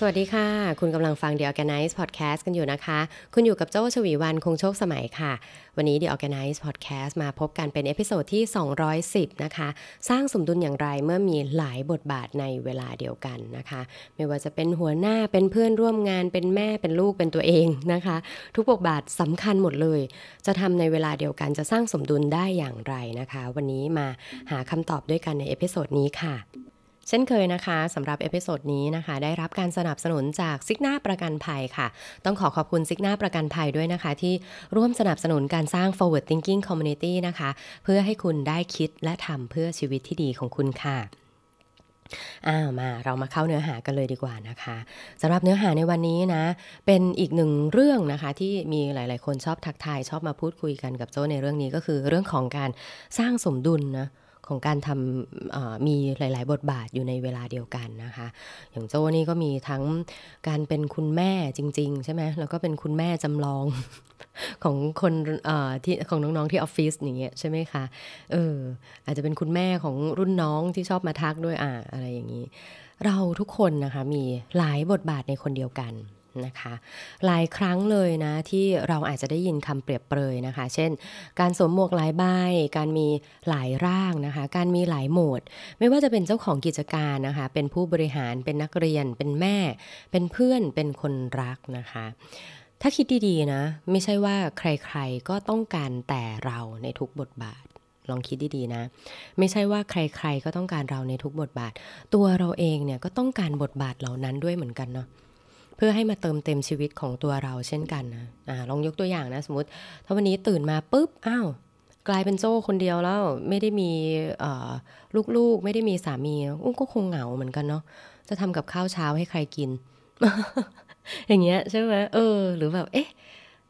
สวัสดีค่ะ คุณกำลังฟัง The ORGANICE Podcast กันอยู่นะคะ คุณอยู่กับโจ้ฉวีวรรณคงโชคสมัยค่ะ วันนี้ The ORGANICE Podcast มาพบกันเป็น episode ที่ 210 นะคะ สร้างสมดุลอย่างไรเมื่อมีหลายบทบาทในเวลาเดียวกันนะคะ ไม่ว่าจะเป็นหัวหน้าเป็นเพื่อนร่วมงานเป็นแม่เป็นลูกเป็นตัวเองนะคะ ทุกบทบาทสำคัญหมดเลย จะทำในเวลาเดียวกันจะสร้างสมดุลได้อย่างไรนะคะ วันนี้มาหาคำตอบด้วยกันใน episode นี้ค่ะ เช่นเคยนะคะสำหรับ episode นี้นะคะ ได้รับการสนับสนุนจากซิกนาประกันภัยค่ะ ต้องขอขอบคุณซิกนาประกันภัยด้วยนะคะ ที่ร่วมสนับสนุนการสร้าง forward thinking community นะคะ เพื่อให้คุณได้คิดและทำเพื่อชีวิตที่ดีของคุณค่ะอ้าวมาเรามาเข้าเนื้อหากันเลยดีกว่านะคะสำหรับเนื้อหาในวันนี้นะ เป็นอีกหนึ่งเรื่องนะคะที่มีหลาย ๆ คนชอบทักทายชอบมาพูดคุยกันกับโจ้ในเรื่องนี้ก็คือเรื่องของการสร้างสมดุลนะ ของการทำมีหลาย ๆ บทบาทอยู่ในเวลาเดียวกันนะคะ อย่างโจ้นี่ก็มีทั้งการเป็นคุณแม่จริง ๆ ใช่ไหมแล้วก็เป็นคุณแม่จำลองของคนที่ของน้องๆที่ออฟฟิศอย่างเงี้ยใช่ไหมคะเอออาจจะเป็นคุณแม่ของรุ่นน้องที่ชอบมาทักด้วยอ่าอะไรอย่างนี้ เราทุกคนนะคะมีหลายบทบาทในคนเดียวกัน นะคะ หลายครั้งเลยนะที่เราอาจจะได้ยินคำเปรียบเปรยนะคะ เช่น การสวมหมวกหลายใบการมีหลายร่างนะคะ การมีหลายโหมด ไม่ว่าจะเป็นเจ้าของกิจการนะคะ เป็นผู้บริหารเป็นนักเรียน เป็นแม่ เป็นเพื่อนเป็นคนรักนะคะถ้าคิดดีๆนะ ไม่ใช่ว่าใครๆก็ต้องการแต่เราในทุกบทบาท ลองคิดดีๆนะ ไม่ใช่ว่าใครๆก็ต้องการเราในทุกบทบาท ตัวเราเองเนี่ยก็ต้องการบทบาทเหล่านั้นด้วยเหมือนกันเนาะ เพื่อให้มาเติมเต็มชีวิตของตัวเราเช่นกันนะอ่าลองยกตัวอย่างนะสมมติ ถ้าวันนี้ตื่นมาปุ๊บอ้าวกลายเป็นโจ้คนเดียวแล้วไม่ได้มีลูกๆ ไม่ได้มีสามีอุ้งก็คงเหงาเหมือนกันเนาะจะทำกับข้าวเช้าให้ใครกิน อย่างเงี้ยใช่ไหมเออ หรือแบบเอ๊ะ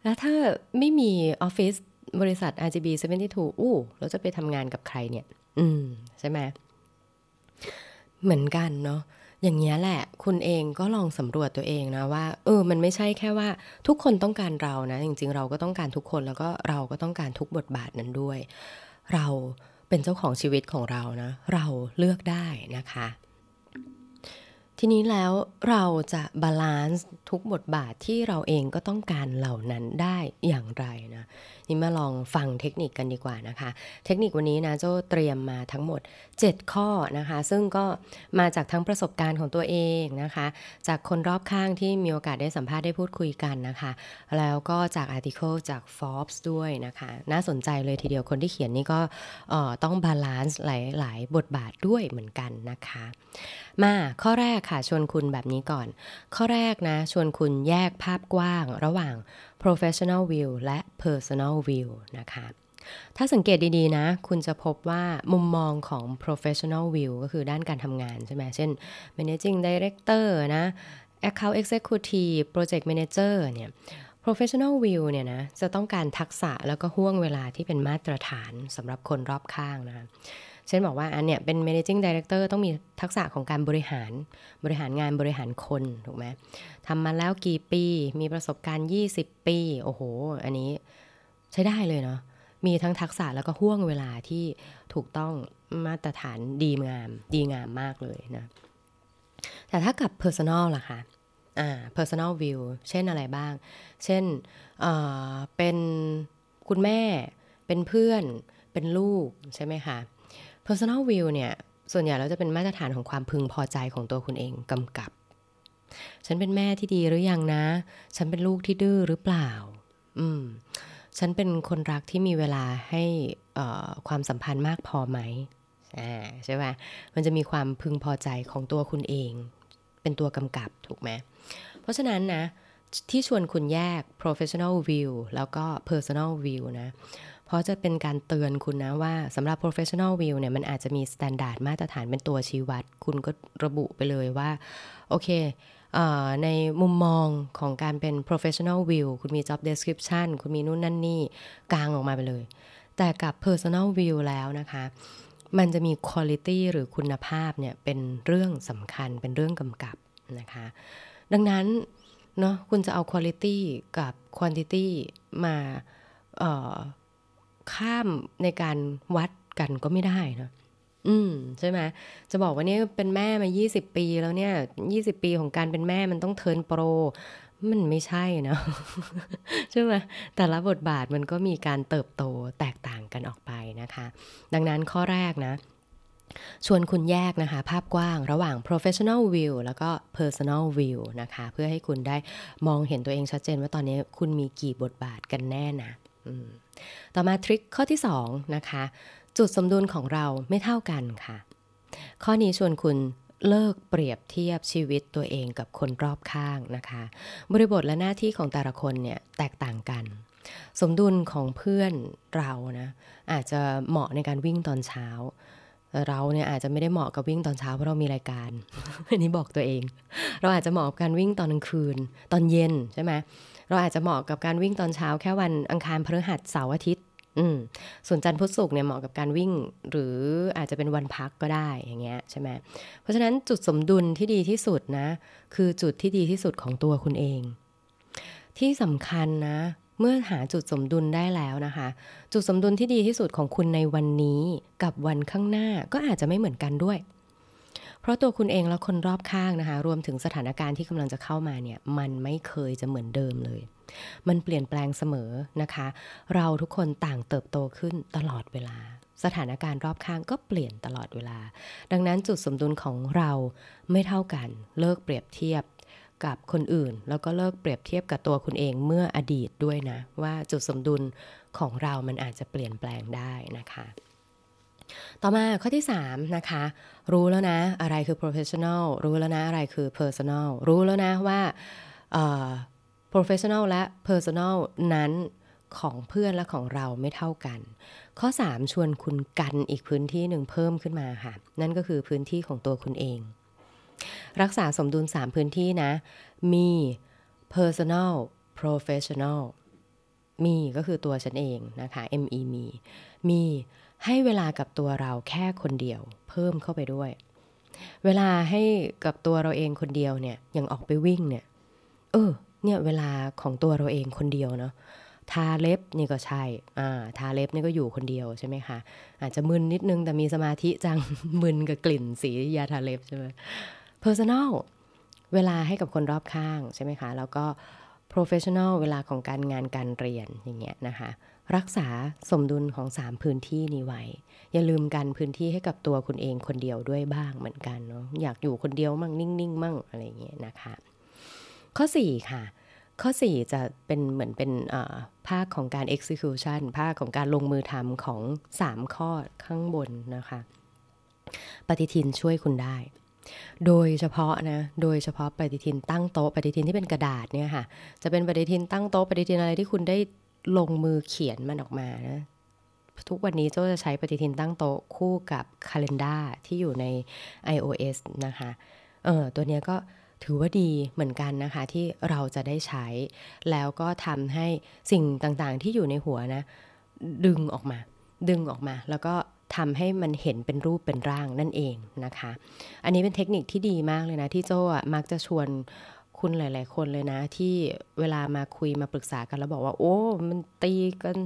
แล้วถ้าไม่มีออฟฟิศบริษัท RGB 72อู้เราจะไปทำงานกับใครเนี่ย อืม ใช่ไหมเหมือนกันเนาะ อย่างนี้แหละ คุณเองก็ลองสำรวจตัวเองนะว่า เออ มันไม่ใช่แค่ว่าทุกคนต้องการเรานะ จริง ๆ เราก็ต้องการทุกคนแล้วก็เราก็ต้องการทุกบทบาทนั้นด้วย เราเป็นเจ้าของชีวิตของเรานะ เราเลือกได้นะคะ ทีนี้แล้วเราจะ balance ทุกบทบาทที่เราเองก็ต้องการเหล่านั้นได้อย่างไรนะ นี่มาลองฟังเทคนิคกันดีกว่านะคะ เทคนิควันนี้นะโจ้เตรียมมาทั้งหมด 7 ข้อนะคะ ซึ่งก็มาจากทั้งประสบการณ์ของตัวเองนะคะ จากคนรอบข้างที่มีโอกาสได้สัมภาษณ์ได้พูดคุยกันนะคะ แล้วก็จาก article จาก Forbes ด้วยนะคะ น่าสนใจเลยทีเดียวคนที่เขียนนี่ก็ต้อง balance หลาย ๆ บทบาทด้วยเหมือนกันนะคะ มาข้อแรกค่ะชวนคุณแบบนี้ก่อน ข้อแรกนะชวนคุณแยกภาพกว้างระหว่าง professional view และ personal view นะคะ ถ้าสังเกตดีๆนะ คุณจะพบว่ามุมมองของ professional view ก็คือด้านการทำงานใช่ไหม เช่น managing director นะ account executive project manager เนี่ย professional view เนี่ยนะจะต้องการทักษะแล้วก็ห่วงเวลาที่เป็นมาตรฐานสำหรับคนรอบข้างนะ เช่นบอกว่าอันเนี้ยเป็น managing director ต้องมีทักษะของการบริหารบริหารงานบริหารคนถูกไหมทำมาแล้วกี่ปี มีประสบการณ์ 20 ปี โอ้โห อันนี้ใช้ได้เลยเนาะมีทั้งทักษะแล้วก็ห่วงเวลาที่ถูกต้องมาตรฐานดีงาม ดีงามมากเลยนะ แต่ถ้ากับ personal ล่ะคะอ่า personal view เช่นอะไรบ้าง เช่นเเป็นคุณแม่ เป็นเพื่อน เป็นลูกใช่ไหมคะ personal view เนี่ย ส่วนใหญ่เราจะเป็นมาตรฐานของความพึงพอใจของตัวคุณเองกำกับ ฉันเป็นแม่ที่ดีหรือยังนะ ฉันเป็นลูกที่ดื้อหรือเปล่า อืม ฉันเป็นคนรักที่มีเวลาให้ความสัมพันธ์มากพอไหมอ่าใช่ไหมมันจะมีความพึงพอใจของตัวคุณเอง เป็นตัวกำกับถูกไหมเพราะฉะนั้นนะที่ชวนคุณแยก professional view แล้วก็ personal view นะ เพราะจะเป็นการเตือนคุณนะว่าสำหรับ professional view เนี่ยมันอาจจะมี standard มาตรฐานเป็นตัวชี้วัด คุณก็ระบุไปเลยว่า โอเคในมุมมองของการเป็น professional view คุณมี job description คุณมีนู่นนั่นนี่กลางออกมาไปเลย แต่กับ personal view แล้วนะคะ มันจะมี quality หรือคุณภาพเนี่ยเป็นเรื่องสำคัญเป็นเรื่องกำกับนะคะ ดังนั้นเนาะคุณจะเอา quality กับ quantity มา ข้ามในการวัดกันก็ไม่ได้นะอืมใช่ไหมจะบอกว่านี่เป็นแม่มา 20 ปีแล้วเนี่ย 20 ปีของการเป็นแม่มันต้องเทินโปร มันไม่ใช่นะใช่ไหมแต่ละบทบาทมันก็มีการเติบโตแตกต่างกันออกไปนะคะ ดังนั้นข้อแรกนะ ชวนคุณแยกนะคะ ภาพกว้างระหว่าง professional view แล้วก็ personal view นะคะ เพื่อให้คุณได้มองเห็นตัวเองชัดเจนว่าตอนนี้คุณมีกี่บทบาทกันแน่นะ ต่อมาทริคข้อที่2นะคะ จุดสมดุลของเราไม่เท่ากันค่ะ ข้อนี้ชวนคุณเลิกเปรียบเทียบชีวิตตัวเองกับคนรอบข้างนะคะ บริบทและหน้าที่ของแต่ละคนเนี่ยแตกต่างกัน สมดุลของเพื่อนเรานะอาจจะเหมาะในการวิ่งตอนเช้า เราเนี่ยอาจจะไม่ได้เหมาะกับวิ่งตอนเช้าเพราะเรามีรายการอันนี้บอกตัวเอง เราอาจจะเหมาะกับการวิ่งตอนกลางคืนตอนเย็นใช่ไหม เราอาจจะเหมาะกับการวิ่งตอนเช้าแค่วันอังคารพฤหัสเสาร์อาทิตย์อืมส่วนจันทร์พุธศุกร์เนี่ยเหมาะกับการวิ่ง หรืออาจจะเป็นวันพักก็ได้อย่างเงี้ยใช่ไหมเพราะฉะนั้นจุดสมดุลที่ดีที่สุดนะ คือจุดที่ดีที่สุดของตัวคุณเอง ที่สำคัญนะ เมื่อหาจุดสมดุลได้แล้วนะคะ จุดสมดุลที่ดีที่สุดของคุณในวันนี้กับวันข้างหน้าก็อาจจะไม่เหมือนกันด้วย เพราะตัวคุณเองและคนรอบข้างนะคะรวมถึงสถานการณ์ที่กำลังจะเข้ามาเนี่ยมันไม่เคยจะเหมือนเดิมเลย มันเปลี่ยนแปลงเสมอนะคะ เราทุกคนต่างเติบโตขึ้นตลอดเวลา สถานการณ์รอบข้างก็เปลี่ยนตลอดเวลา ดังนั้นจุดสมดุลของเราไม่เท่ากันเลิกเปรียบเทียบกับคนอื่น แล้วก็เลิกเปรียบเทียบกับตัวคุณเองเมื่ออดีตด้วยนะ ว่าจุดสมดุลของเรามันอาจจะเปลี่ยนแปลงได้นะคะ ต่อมาข้อที่ 3 นะคะ รู้แล้วนะอะไรคือ professional รู้แล้วนะอะไรคือ personal รู้แล้วนะว่า professional และ personal นั้นของเพื่อนและของเราไม่เท่ากัน ข้อ 3 ชวนคุณกันอีกพื้นที่หนึ่งเพิ่มขึ้นมาค่ะ นั่นก็คือพื้นที่ของตัวคุณเอง รักษาสมดุล 3 พื้นที่นะ มี personal professional มีก็คือตัวฉันเองนะคะ me มีมี ให้เวลากับตัวเราแค่คนเดียว เพิ่มเข้าไปด้วย เวลาให้กับตัวเราเองคนเดียวเนี่ยยังออกไปวิ่งเนี่ย เออ เนี่ยเวลาของตัวเราเองคนเดียวเนาะทาเล็บนี่ก็ใช่ อ่า ทาเล็บนี่ก็อยู่คนเดียวใช่ไหมคะ อาจจะมึนนิดนึงแต่มีสมาธิจัง มึนกับกลิ่นสียาทาเล็บใช่ไหม personal เวลาให้กับคนรอบข้างใช่ไหมคะ แล้วก็ professional เวลาของการงานการเรียนอย่างเงี้ยนะคะ รักษาสมดุลของ 3 พื้นที่นี้ไว้ อย่าลืมกันพื้นที่ให้กับตัวคุณเองคนเดียวด้วยบ้างเหมือนกันเนาะอยากอยู่คนเดียวมั่งนิ่งๆมั่งอะไรเงี้ยนะคะ ข้อ 4 ค่ะ ข้อ 4 จะเป็นเหมือนเป็นภาคของการ execution ภาคของการลงมือทำของ 3 ข้อข้างบนนะคะ ปฏิทินช่วยคุณได้โดยเฉพาะนะ โดยเฉพาะปฏิทินตั้งโต๊ะปฏิทินที่เป็นกระดาษเนี่ยค่ะ จะเป็นปฏิทินตั้งโต๊ะปฏิทินอะไรที่คุณได้ ลงมือเขียนมันออกมานะทุกวันนี้โจ้จะใช้ปฏิทินตั้งโต๊ะคู่กับ Calendar ที่อยู่ใน iOS นะคะเออตัวนี้ก็ถือว่าดีเหมือนกันนะคะ ที่เราจะได้ใช้ แล้วก็ทำให้สิ่งต่างๆที่อยู่ในหัวนะ ดึงออกมา ดึงออกมา แล้วก็ทำให้มันเห็นเป็นรูปเป็นร่างนั่นเองนะคะ อันนี้เป็นเทคนิคที่ดีมากเลยนะ ที่โจ้มักจะชวน คุณหลาย ๆ คนเลยนะ ที่เวลามาคุยมาปรึกษากันแล้วบอกว่า โอ้ มันตีกัน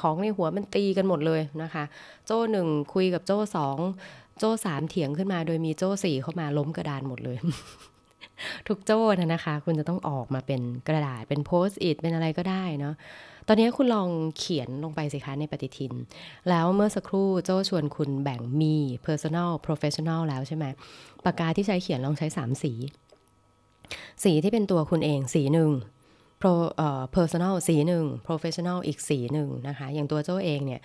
ของในหัวมันตีกันหมดเลยนะคะ โจ้หนึ่งคุยกับโจ้สองโจ้สามเถียงขึ้นมา โดยมีโจ้สี่เข้ามาล้มกระดานหมดเลย ทุกโจ้นะคะ คุณจะต้องออกมาเป็นกระดาษเป็นโพสต์อิทเป็นอะไรก็ได้เนาะตอนนี้คุณลองเขียนลงไปสิคะในปฏิทิน แล้วเมื่อสักครู่โจ้ชวนคุณแบ่งมี personal professional แล้วใช่ไหมปากกาที่ใช้เขียนลองใช้ 3 สี สีที่เป็นตัวคุณเองสีหนึ่ง pro เอ่อ personal สีหนึ่ง professional อีกสีหนึ่งนะคะ อย่างตัวโจ้เองเนี่ย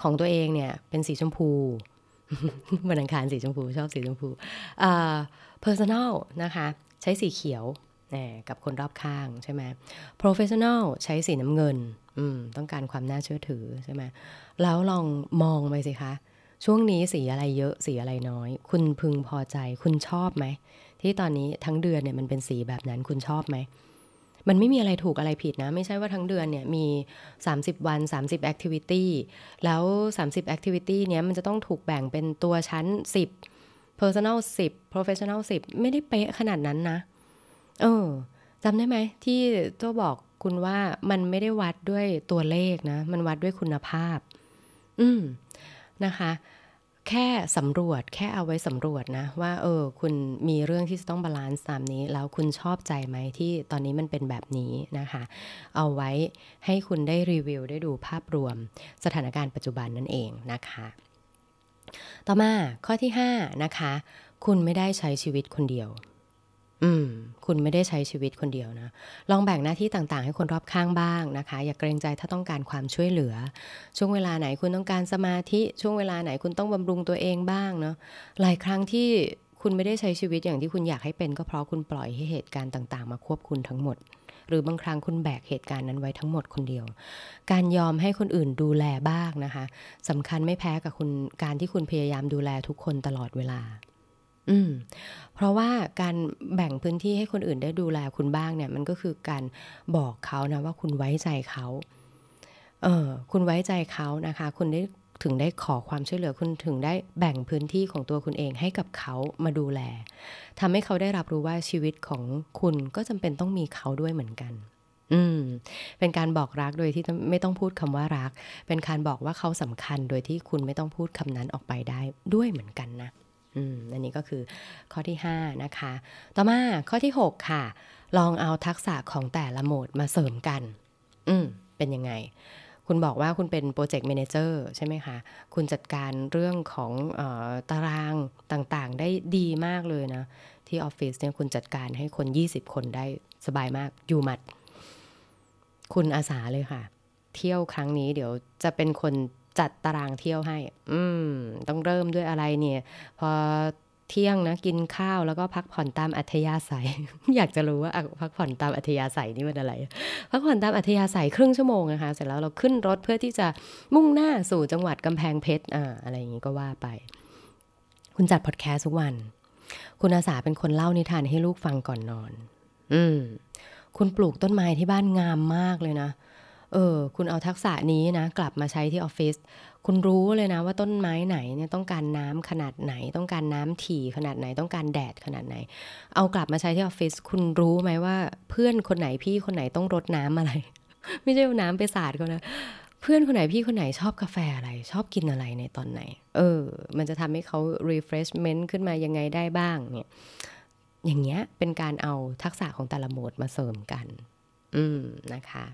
ของตัวเองเนี่ย เป็นสีชมพูวันอังคารสีชมพู ชอบสีชมพูอ่า personal นะคะ ใช้สีเขียวกับคนรอบข้างใช่ไหม professional ใช้สีน้ำเงินต้องการความน่าเชื่อถือใช่ไหมแล้วลองมองไปสิคะ ช่วงนี้สีอะไรเยอะสีอะไรน้อย คุณพึงพอใจ คุณชอบไหม ที่ตอนนี้ทั้งเดือนเนี่ยมันเป็นสีแบบนั้นคุณชอบไหม มันไม่มีอะไรถูกอะไรผิดนะ ไม่ใช่ว่าทั้งเดือนเนี่ยมี 30 วัน 30 activity แล้ว 30 activity เนี้ยมันจะต้องถูกแบ่งเป็นตัวชั้น 10 personal 10 professional 10 ไม่ได้เป๊ะขนาดนั้นนะ เออจำได้ไหมที่โจบอกคุณว่ามันไม่ได้วัดด้วยตัวเลขนะ มันวัดด้วยคุณภาพ อืมนะคะ แค่สำรวจแค่เอาไว้สำรวจนะ ว่าเออคุณมีเรื่องที่จะต้องบาลานซ์ตามนี้ แล้วคุณชอบใจไหมที่ตอนนี้มันเป็นแบบนี้นะคะ เอาไว้ให้คุณได้รีวิวได้ดูภาพรวมสถานการณ์ปัจจุบันนั่นเองนะคะ ต่อมาข้อที่ 5 นะคะ คุณไม่ได้ใช้ชีวิตคนเดียว อืม คุณไม่ได้ใช้ชีวิตคนเดียวนะ ลองแบ่งหน้าที่ต่างๆ ให้คนรอบข้างบ้างนะคะ อย่าเกรงใจถ้าต้องการความช่วยเหลือ ช่วงเวลาไหนคุณต้องการสมาธิ ช่วงเวลาไหนคุณต้องบำรุงตัวเองบ้างเนาะ หลายครั้งที่คุณไม่ได้ใช้ชีวิตอย่างที่คุณอยากให้เป็นก็เพราะคุณปล่อยให้เหตุการณ์ต่างๆ มาควบคุณทั้งหมด หรือบางครั้งคุณแบกเหตุการณ์นั้นไว้ทั้งหมดคนเดียว การยอมให้คนอื่นดูแลบ้างนะคะสำคัญไม่แพ้กับคุณการที่คุณพยายามดูแลทุกคนตลอดเวลา อืมเพราะว่าการแบ่งพื้นที่ให้คนอื่นได้ดูแลคุณบ้างเนี่ย มันก็คือการบอกเขานะว่าคุณไว้ใจเขาเออคุณไว้ใจเขานะคะ คุณได้ถึงได้ขอความช่วยเหลือคุณถึงได้แบ่งพื้นที่ของตัวคุณเองให้กับเขามาดูแลทำให้เขาได้รับรู้ว่าชีวิตของคุณก็จำเป็นต้องมีเขาด้วยเหมือนกัน อืม เป็นการบอกรักโดยที่ไม่ต้องพูดคำว่ารัก เป็นการบอกว่าเขาสำคัญโดยที่คุณไม่ต้องพูดคำนั้นออกไปได้ด้วยเหมือนกันนะ อันนี้ก็คือข้อที่ 5 นะคะ ต่อมาข้อที่ 6 ค่ะ ลองเอาทักษะของแต่ละโหมดมาเสริมกัน อืมเป็นยังไง คุณบอกว่าคุณเป็น project manager ใช่ไหมคะ คุณจัดการเรื่องของออตารางต่างๆ ได้ดีมากเลยนะ ที่ออฟฟิศเนี่ยคุณจัดการให้คน 20 คนได้สบายมากอยู่หมัด คุณอาสาเลยค่ะ เที่ยวครั้งนี้เดี๋ยวจะเป็นคน จัดตารางเที่ยวให้ อืม ต้องเริ่มด้วยอะไรเนี่ย พอเที่ยงนะกินข้าวแล้วก็พักผ่อนตามอัธยาศัย อยากจะรู้ว่าพักผ่อนตามอัธยาศัยนี่มันอะไร พักผ่อนตามอัธยาศัยครึ่งชั่วโมงนะคะเสร็จแล้วเราขึ้นรถเพื่อที่จะมุ่งหน้าสู่จังหวัดกำแพงเพชรอ่าอะไรอย่างนี้ก็ว่าไป คุณจัดพอดแคสต์ทุกวัน คุณอาสาเป็นคนเล่านิทานให้ลูกฟังก่อนนอน อืม คุณปลูกต้นไม้ที่บ้านงามมากเลยนะเเออ คุณเอาทักษะนี้นะ กลับมาใช้ที่ออฟฟิศคุณรู้เลยนะว่าต้นไม้ไหนเนี่ยต้องการน้ำขนาดไหน ต้องการน้ำถี่ขนาดไหนต้องการแดดขนาดไหน เอากลับมาใช้ที่ออฟฟิศคุณรู้ไหมว่าเพื่อนคนไหนพี่คนไหนต้องรดน้ำอะไร ไม่ใช่เอาน้ำไปสาดเขานะเพื่อนคนไหนพี่คนไหนชอบกาแฟอะไร ชอบกินอะไรในตอนไหน เออ มันจะทำให้เขา refreshment ขึ้นมายังไงได้บ้างเนี่ยอย่างเงี้ยเป็นการเอาทักษะของแต่ละโหมดมาเสริมกัน อืมนะคะ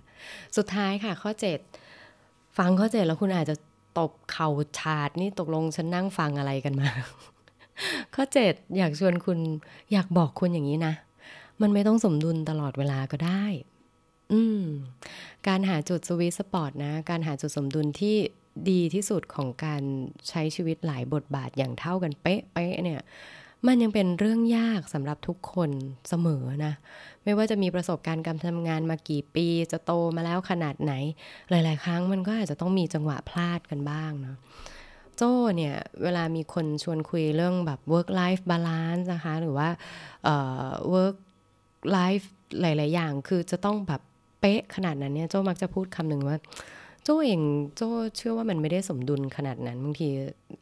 สุดท้ายค่ะข้อ 7 ฟังข้อ 7 แล้วคุณอาจจะตบเข่าชาดนี่ตกลงฉันนั่งฟังอะไรกันมา ข้อ 7 อยากชวนคุณอยากบอกคุณอย่างนี้นะ มันไม่ต้องสมดุลตลอดเวลาก็ได้ อืม การหาจุดสวิตสปอร์ตนะ การหาจุดสมดุลที่ดีที่สุดของการใช้ชีวิตหลายบทบาทอย่างเท่ากันเป๊ะๆเนี่ย มันยังเป็นเรื่องยากสำหรับทุกคนเสมอนะ ไม่ว่าจะมีประสบการณ์การทำงานมากี่ปี จะโตมาแล้วขนาดไหน หลาย ๆ ครั้งมันก็อาจจะต้องมีจังหวะพลาดกันบ้างเนาะโจ้เนี่ยเวลามีคนชวนคุยเรื่องแบบ work life balance นะคะ หรือว่า work life หลาย ๆ อย่าง คือจะต้องแบบเป๊ะขนาดนั้นเนี่ยโจ้มักจะพูดคำหนึ่งว่า โจ้เองโจ้เชื่อว่ามันไม่ได้สมดุลขนาดนั้นบางที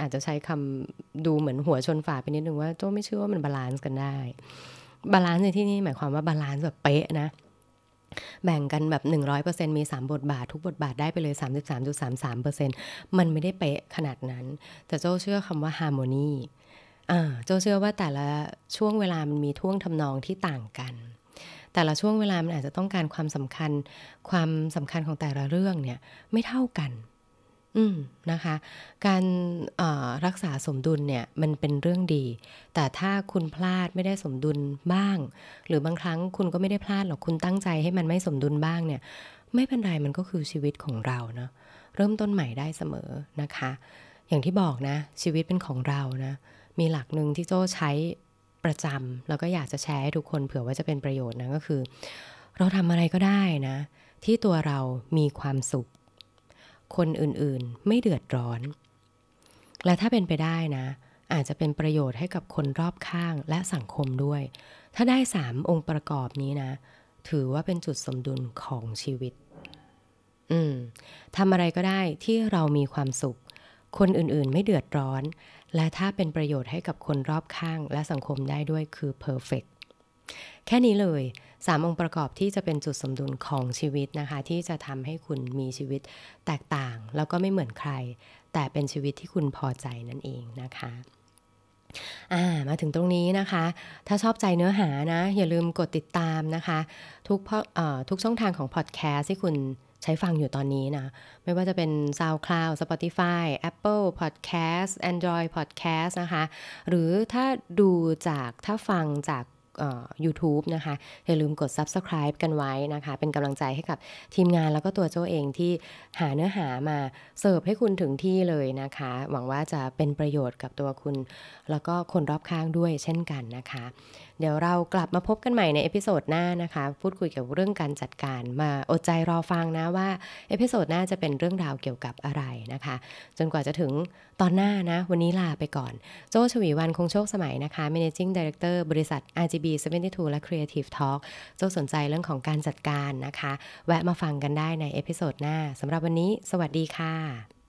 อาจจะใช้คำดูเหมือนหัวชนฝาไปนิดนึงว่าโจ้ไม่เชื่อว่ามัน balance กันได้ balance ในที่นี้หมายความว่า balance แบบเป๊ะนะ แบ่งกันแบบ 100%มี 3 บทบาท ทุกบทบาทได้ไปเลย 33.33%มันไม่ได้เป๊ะขนาดนั้น แต่โจ้เชื่อคำว่า harmonyอ่าโจ้เชื่อว่าแต่ละช่วงเวลามันมีท่วงทำนองที่ต่างกัน แต่ละช่วงเวลามันอาจจะต้องการความสำคัญ ความสำคัญของแต่ละเรื่องเนี่ยไม่เท่ากัน อืมนะคะ การรักษาสมดุลเนี่ยมันเป็นเรื่องดี แต่ถ้าคุณพลาดไม่ได้สมดุลบ้าง หรือบางครั้งคุณก็ไม่ได้พลาดหรอกคุณตั้งใจให้มันไม่สมดุลบ้างเนี่ยไม่เป็นไรมันก็คือชีวิตของเราเนาะเริ่มต้นใหม่ได้เสมอนะคะ อย่างที่บอกนะ ชีวิตเป็นของเรานะ มีหลักหนึ่งที่โจ้ใช้ ประจำแล้วก็อยากจะแชร์ให้ทุกคนเผื่อว่าจะเป็นประโยชน์นะก็คือ เราทำอะไรก็ได้นะ ที่ตัวเรามีความสุข คนอื่นๆไม่เดือดร้อน และถ้าเป็นไปได้นะอาจจะเป็นประโยชน์ให้กับคนรอบข้างและสังคมด้วย ถ้าได้สามองค์ประกอบนี้นะ ถือว่าเป็นจุดสมดุลของชีวิต อืมทำอะไรก็ได้ที่เรามีความสุข คนอื่นๆไม่เดือดร้อน และถ้าเป็นประโยชน์ให้กับคนรอบข้างและสังคมได้ด้วยคือ perfect แค่นี้เลย3องค์ประกอบที่จะเป็นจุดสมดุลของชีวิตนะคะ ที่จะทำให้คุณมีชีวิตแตกต่าง แล้วก็ไม่เหมือนใคร แต่เป็นชีวิตที่คุณพอใจนั่นเองนะคะามาถึงตรงนี้นะคะ ถ้าชอบใจเนื้อหานะ อย่าลืมกดติดตามนะคะ ทุกทุกช่องทางของพอดแคสต์ที่คุณ ใช้ฟังอยู่ตอนนี้นะ ไม่ว่าจะเป็น SoundCloud Spotify Apple Podcast Android Podcast นะคะ หรือถ้าดูจากถ้าฟังจาก YouTube นะคะ อย่าลืมกด Subscribe กันไว้นะคะ เป็นกำลังใจให้กับทีมงานแล้วก็ตัวโจเองที่หาเนื้อหามาเสิร์ฟให้คุณถึงที่เลยนะคะ หวังว่าจะเป็นประโยชน์กับตัวคุณ แล้วก็คนรอบข้างด้วยเช่นกันนะคะ เดี๋ยวเรากลับมาพบกันใหม่ใน episode หน้านะคะ พูดคุยเกี่ยวกับเรื่องการจัดการมาอดใจรอฟังนะว่า episode หน้าจะเป็นเรื่องราวเกี่ยวกับอะไรนะคะ จนกว่าจะถึงตอนหน้านะ วันนี้ลาไปก่อน โจ้ฉวีวรรณคงโชคสมัยนะคะ Managing Director บริษัท RGB 72และ Creative Talk โจ้สนใจเรื่องของการจัดการนะคะ แวะมาฟังกันได้ใน episode หน้าสำหรับวันนี้ สวัสดีค่ะ